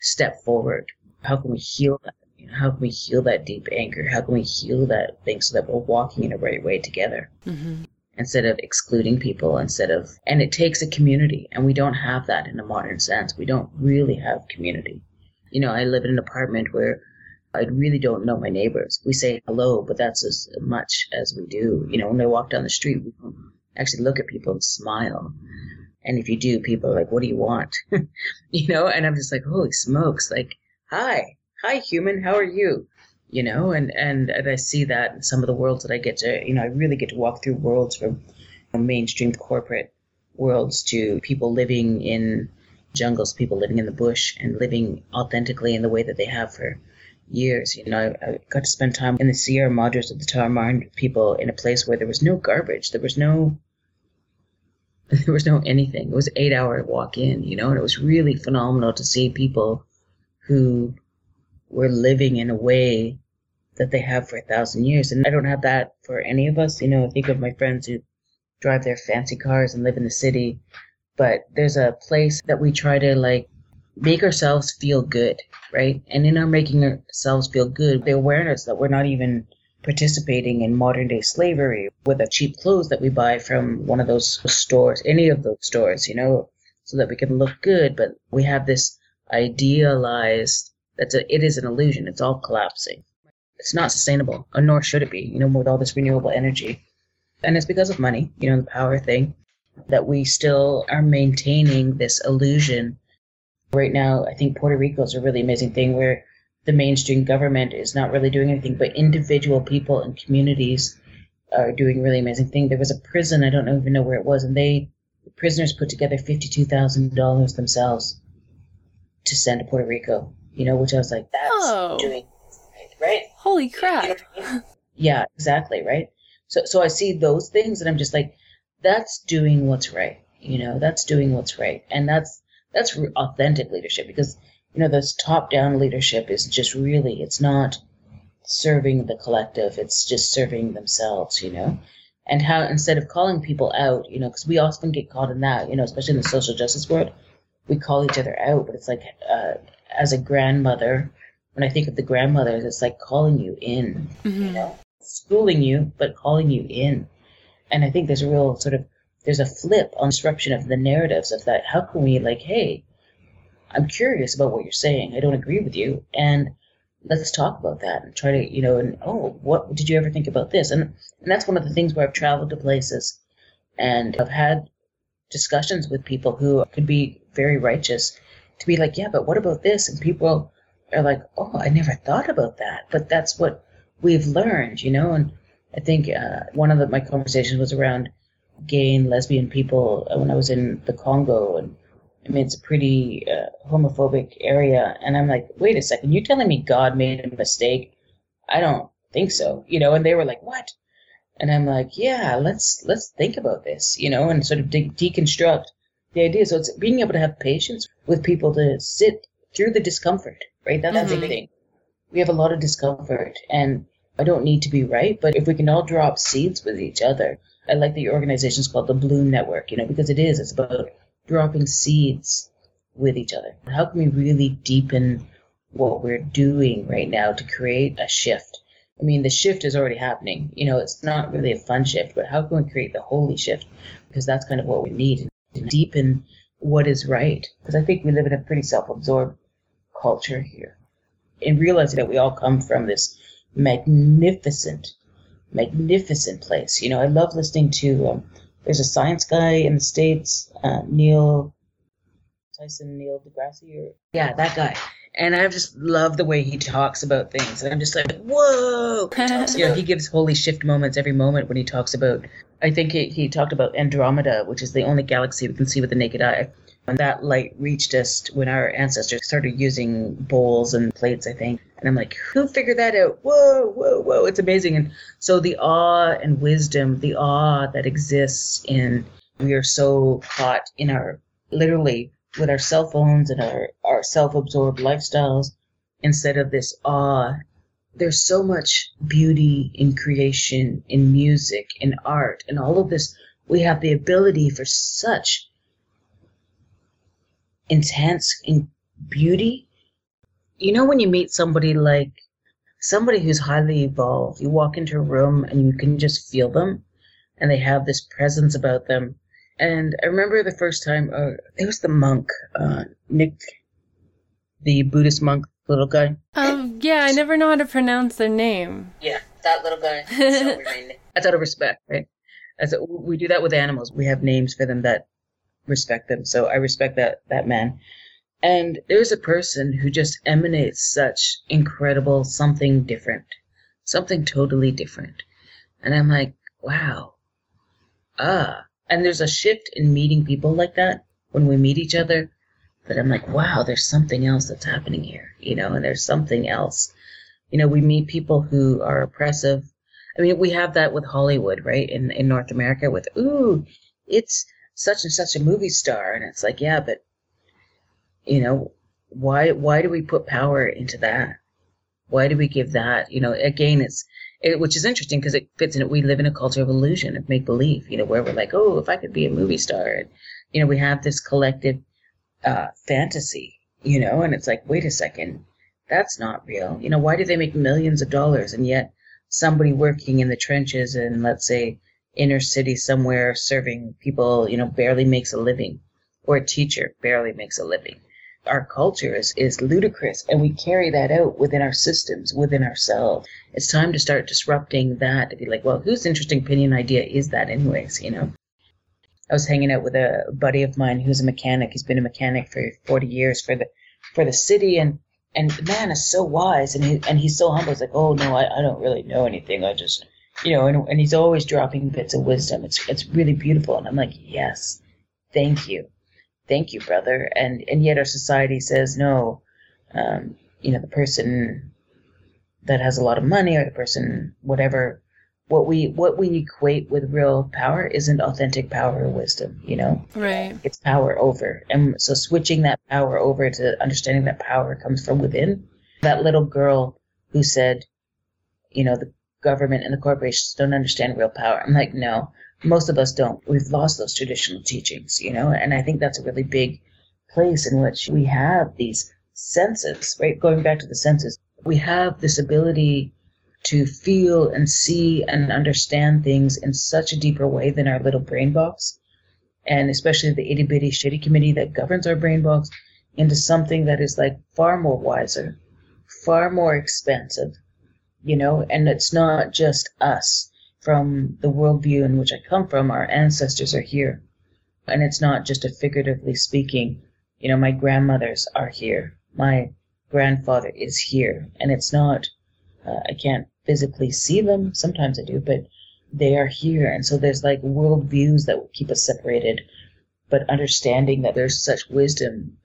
step forward? How can we heal that? You know, how can we heal that deep anger? How can we heal that thing so that we're walking in a right way together? Mm-hmm. Instead of excluding people, instead of, and it takes a community, and we don't have that in a modern sense. We don't really have community you know, I live in an apartment where I really don't know my neighbors. We say hello, but that's as much as we do. You know, when I walk down the street, we don't actually look at people and smile. And if you do, people are like, what do you want? you know, and I'm just like, holy smokes, like, hi, hi, human, how are you? You know, and, and, and I see that in some of the worlds that I get to, you know, I really get to walk through worlds from mainstream corporate worlds to people living in jungles, people living in the bush and living authentically in the way that they have for years. You know, I, I got to spend time in the Sierra Madres of the Tarahumara people in a place where there was no garbage. There was no there was no anything. It was eight hour walk in, you know, and it was really phenomenal to see people who were living in a way that they have for a thousand years. And I don't have that for any of us. You know, I think of my friends who drive their fancy cars and live in the city but there's a place that we try to like make ourselves feel good, right? And in our making ourselves feel good, the awareness that we're not even participating in modern day slavery with the cheap clothes that we buy from one of those stores, any of those stores, you know, so that we can look good. But we have this idealized that's a, it is an illusion. It's all collapsing. It's not sustainable, or nor should it be, you know, with all this renewable energy. And it's because of money, you know, the power thing that we still are maintaining this illusion. Right now, I think Puerto Rico is a really amazing thing where the mainstream government is not really doing anything, but individual people and communities are doing really amazing thing. There was a prison, I don't even know where it was, and they the prisoners put together fifty two thousand dollars themselves to send to Puerto Rico. You know, which I was like, that's oh. doing right. Holy crap! You know I mean? Yeah, exactly, right. So so I see those things and I'm just like, that's doing what's right. You know, that's doing what's right, and that's that's authentic leadership because you know this top down leadership is just really it's not serving the collective, it's just serving themselves, you know? And how instead of calling people out, you know, because we often get caught in that, you know, especially in the social justice world, we call each other out, but it's like uh, as a grandmother, when I think of the grandmothers, it's like calling you in, mm-hmm. you know, schooling you, but calling you in. And I think there's a real sort of there's a flip on disruption of the narratives of that. How can we like, hey, I'm curious about what you're saying. I don't agree with you, and let's talk about that and try to, you know, and oh, what did you ever think about this? And and that's one of the things where I've traveled to places and I've had discussions with people who could be very righteous to be like, yeah, but what about this? And people are like, oh, I never thought about that, but that's what we've learned, you know. And I think uh, one of the, my conversations was around gay and lesbian people uh, when I was in the Congo, and I mean it's a pretty uh, homophobic area, and I'm like, wait a second, you're telling me God made a mistake? I don't think so, you know. And they were like, what? And I'm like, yeah, let's let's think about this, you know, and sort of de- deconstruct the idea. So it's being able to have patience with people to sit through the discomfort, right? That's mm-hmm. the thing. We have a lot of discomfort, and I don't need to be right, but if we can all drop seeds with each other, I like that your organization is called the Bloom Network, you know, because it is. It's about dropping seeds with each other. How can we really deepen what we're doing right now to create a shift? I mean, the shift is already happening. You know, it's not really a fun shift, but how can we create the holy shift? Because that's kind of what we need to deepen what is right. Because I think we live in a pretty self absorbed culture here. And realizing that we all come from this magnificent, magnificent place. You know, I love listening to, um, there's a science guy in the States, uh, Neil Tyson, Neil deGrasse, or, yeah, that guy and I just love the way he talks about things. And I'm just like, whoa! you know, he gives holy shift moments every moment when he talks about. I think he, he talked about Andromeda, which is the only galaxy we can see with the naked eye. And that light reached us when our ancestors started using bowls and plates, I think. And I'm like, who figured that out? Whoa, whoa, whoa. It's amazing. And so the awe and wisdom, the awe that exists in, we are so caught in our literally with our cell phones and our, our self-absorbed lifestyles instead of this awe there's so much beauty in creation in music in art and all of this we have the ability for such intense in beauty you know when you meet somebody like somebody who's highly evolved you walk into a room and you can just feel them and they have this presence about them and I remember the first time, uh, it was the monk, uh, Nick, the Buddhist monk, little guy. Um, yeah, I never know how to pronounce their name. Yeah, that little guy. That's out of respect, right? As we do that with animals. We have names for them that respect them. So I respect that that man. And there's a person who just emanates such incredible something different, something totally different. And I'm like, wow, ah, and there's a shift in meeting people like that when we meet each other that I'm like, wow, there's something else that's happening here, you know, and there's something else. You know, we meet people who are oppressive. I mean, we have that with Hollywood, right? In in North America with, ooh, it's such and such a movie star. And it's like, yeah, but you know, why why do we put power into that? Why do we give that? You know, again, it's it, which is interesting because it fits in it. We live in a culture of illusion, of make believe, you know, where we're like, oh, if I could be a movie star, and, you know, we have this collective uh, fantasy, you know, and it's like, wait a second, that's not real. You know, why do they make millions of dollars and yet somebody working in the trenches in, let's say, inner city somewhere serving people, you know, barely makes a living, or a teacher barely makes a living? our culture is, is ludicrous and we carry that out within our systems, within ourselves. It's time to start disrupting that to be like, well, whose interesting opinion idea is that anyways, you know? I was hanging out with a buddy of mine who's a mechanic. He's been a mechanic for 40 years for the for the city and and the man is so wise and he and he's so humble. He's like, oh no, I, I don't really know anything. I just you know, and, and he's always dropping bits of wisdom. It's it's really beautiful. And I'm like, yes, thank you thank you, brother. And and yet our society says no. Um, you know, the person that has a lot of money or the person whatever what we what we equate with real power isn't authentic power or wisdom you know right it's power over and so switching that power over to understanding that power comes from within that little girl who said you know, the government and the corporations don't understand real power. I'm like, no, most of us don't. We've lost those traditional teachings, you know, and I think that's a really big place in which we have these senses, right? Going back to the senses, we have this ability to feel and see and understand things in such a deeper way than our little brain box, and especially the itty bitty shitty committee that governs our brain box into something that is like far more wiser, far more expansive, you know, and it's not just us from the worldview in which I come from, our ancestors are here. And it's not just a figuratively speaking, you know, my grandmothers are here, my grandfather is here, and it's not, uh, I can't physically see them, sometimes I do, but they are here. And so there's like worldviews that will keep us separated, but understanding that there's such wisdom.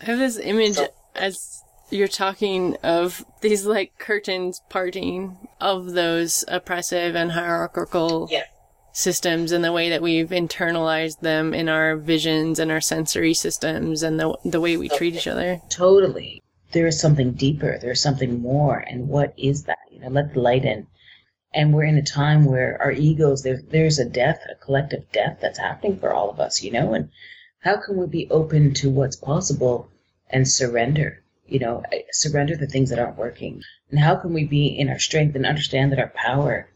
I have this image as you're talking of these like curtains parting of those oppressive and hierarchical yeah. systems and the way that we've internalized them in our visions and our sensory systems and the, the way we treat each other. Totally. There is something deeper. There's something more. And what is that? You know, let the light in. And we're in a time where our egos, there, there's a death, a collective death that's happening for all of us, you know? And how can we be open to what's possible and surrender? You know, surrender the things that aren't working? And how can we be in our strength and understand that our power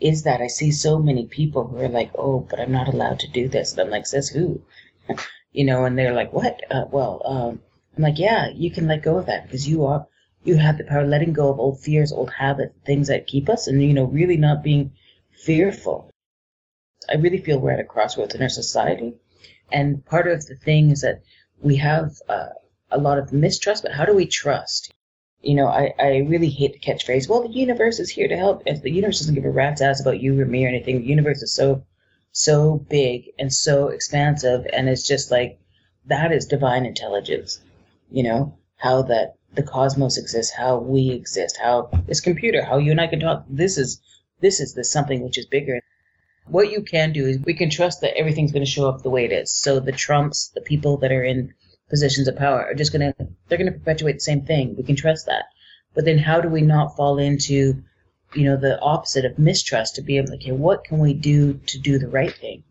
is that? I see so many people who are like, oh, but I'm not allowed to do this. And I'm like, says who? you know, and they're like, what? Uh, well, um, I'm like, yeah, you can let go of that because you are, you have the power of letting go of old fears, old habits, things that keep us, and, you know, really not being fearful. I really feel we're at a crossroads in our society. And part of the thing is that we have uh, a lot of mistrust, but how do we trust? You know, I, I really hate the catchphrase, well, the universe is here to help. If the universe doesn't give a rat's ass about you or me or anything, the universe is so, so big and so expansive. And it's just like, that is divine intelligence. You know, how that the cosmos exists, how we exist, how this computer, how you and I can talk. This is, this is the something which is bigger. What you can do is we can trust that everything's going to show up the way it is. So the Trumps, the people that are in positions of power are just going to they're going to perpetuate the same thing. We can trust that. But then how do we not fall into you know the opposite of mistrust to be able to okay what can we do to do the right thing?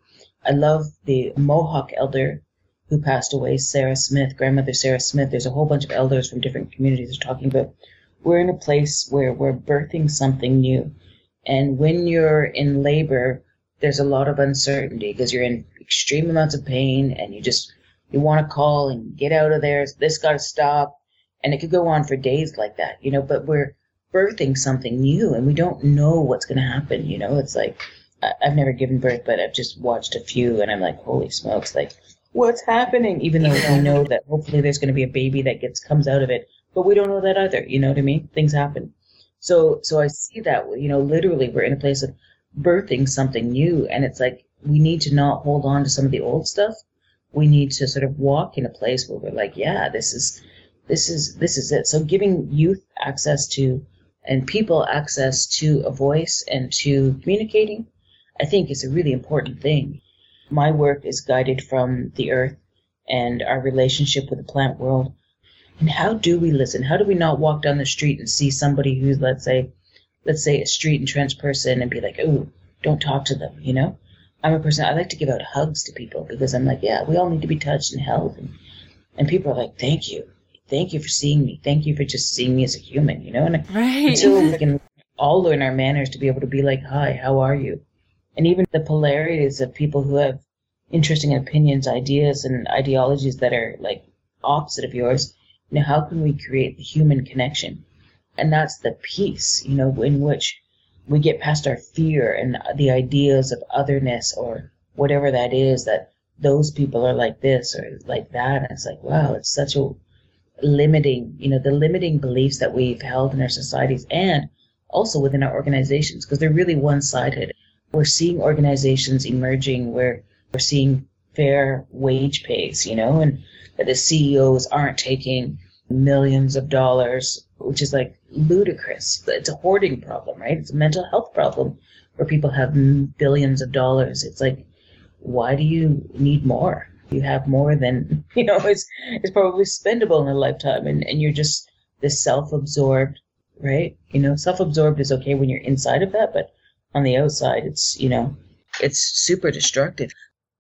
I love the mohawk elder who passed away sarah smith grandmother sarah smith. There's a whole bunch of elders from different communities are talking about. We're in a place where we're birthing something new. And when you're in labor there's a lot of uncertainty because you're in extreme amounts of pain and you just you want to call and get out of there. This got to stop. And it could go on for days like that, you know, but we're birthing something new and we don't know what's going to happen. You know, it's like, I've never given birth, but I've just watched a few and I'm like, holy smokes, like, what's happening? Even though we know that hopefully there's going to be a baby that gets, comes out of it, but we don't know that either. You know what I mean? Things happen. So, so I see that, you know, literally we're in a place of birthing something new and it's like, we need to not hold on to some of the old stuff we need to sort of walk in a place where we're like, yeah, this is this is this is it. So giving youth access to and people access to a voice and to communicating, I think is a really important thing. My work is guided from the earth and our relationship with the plant world. And how do we listen? How do we not walk down the street and see somebody who's, let's say, let's say a street entrenched person and be like, oh, don't talk to them, you know? I'm a person I like to give out hugs to people because I'm like, yeah, we all need to be touched and held, and and people are like, thank you, thank you for seeing me, thank you for just seeing me as a human, you know. And right. until we can all learn our manners to be able to be like, hi, how are you, and even the polarities of people who have interesting opinions, ideas, and ideologies that are like opposite of yours. You know, how can we create the human connection? And that's the peace, you know, in which we get past our fear and the ideas of otherness or whatever that is that those people are like this or like that. And it's like, wow, it's such a limiting, you know, the limiting beliefs that we've held in our societies and also within our organizations because they're really one sided. We're seeing organizations emerging where we're seeing fair wage pays, you know, and that the CEOs aren't taking millions of dollars, which is like ludicrous. It's a hoarding problem, right? It's a mental health problem where people have billions of dollars. It's like, why do you need more? You have more than, you know, it's, is probably spendable in a lifetime. And, and you're just this self absorbed, right? You know, self absorbed is okay when you're inside of that, but on the outside, it's, you know, it's super destructive.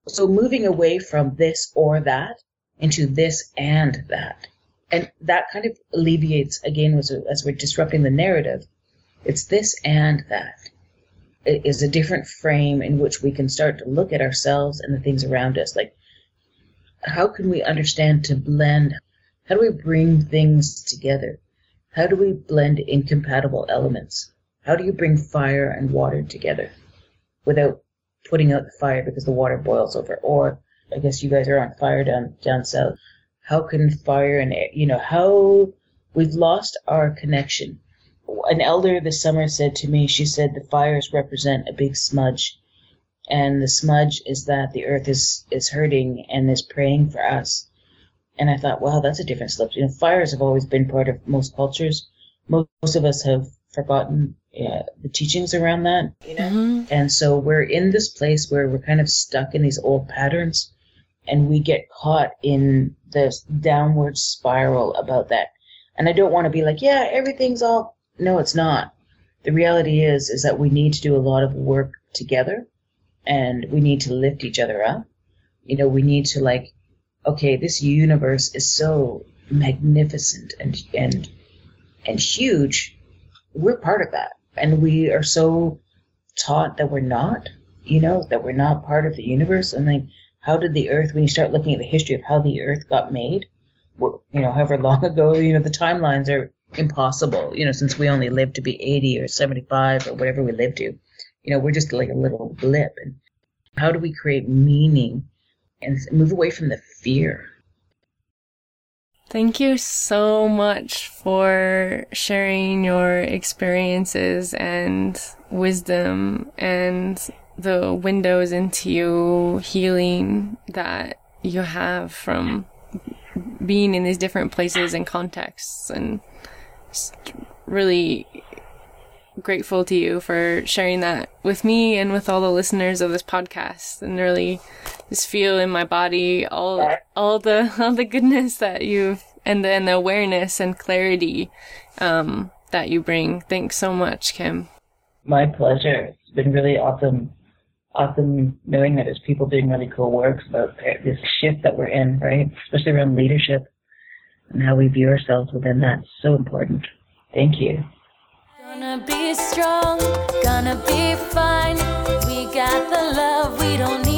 So moving away from this or that into this and that. And that kind of alleviates, again, as, as we're disrupting the narrative, it's this and that. It is a different frame in which we can start to look at ourselves and the things around us. Like, how can we understand to blend? How do we bring things together? How do we blend incompatible elements? How do you bring fire and water together without putting out the fire because the water boils over? Or I guess you guys are on fire down down south. How can fire and air, you know how we've lost our connection? An elder this summer said to me, she said the fires represent a big smudge, and the smudge is that the earth is is hurting and is praying for us. And I thought, wow, that's a different slip. You know, fires have always been part of most cultures. Most, of us have forgotten yeah, the teachings around that, you know. Mm-hmm. And so we're in this place where we're kind of stuck in these old patterns, and we get caught in this downward spiral about that. And I don't want to be like, yeah, everything's all. No, it's not. The reality is, is that we need to do a lot of work together, and we need to lift each other up. You know, we need to like okay, this universe is so magnificent and and and huge. We're part of that, and we are so taught that we're not. You know that we're not part of the universe, and like, how did the Earth? When you start looking at the history of how the Earth got made, you know, however long ago, you know, the timelines are impossible. You know, since we only live to be eighty or seventy-five or whatever we live to, you know, we're just like a little blip. And how do we create meaning and move away from the fear. Thank you so much for sharing your experiences and wisdom and the windows into you healing that you have from being in these different places and contexts and really grateful to you for sharing that with me and with all the listeners of this podcast and really just feel in my body all all the all the goodness that you've and then the awareness and clarity um, that you bring. Thanks so much, Kim. My pleasure. It's been really awesome awesome knowing that there's people doing really cool work about this shift that we're in, right? Especially around leadership and how we view ourselves within that. so important. Thank you. Gonna be strong, gonna be fine. We got the love, we don't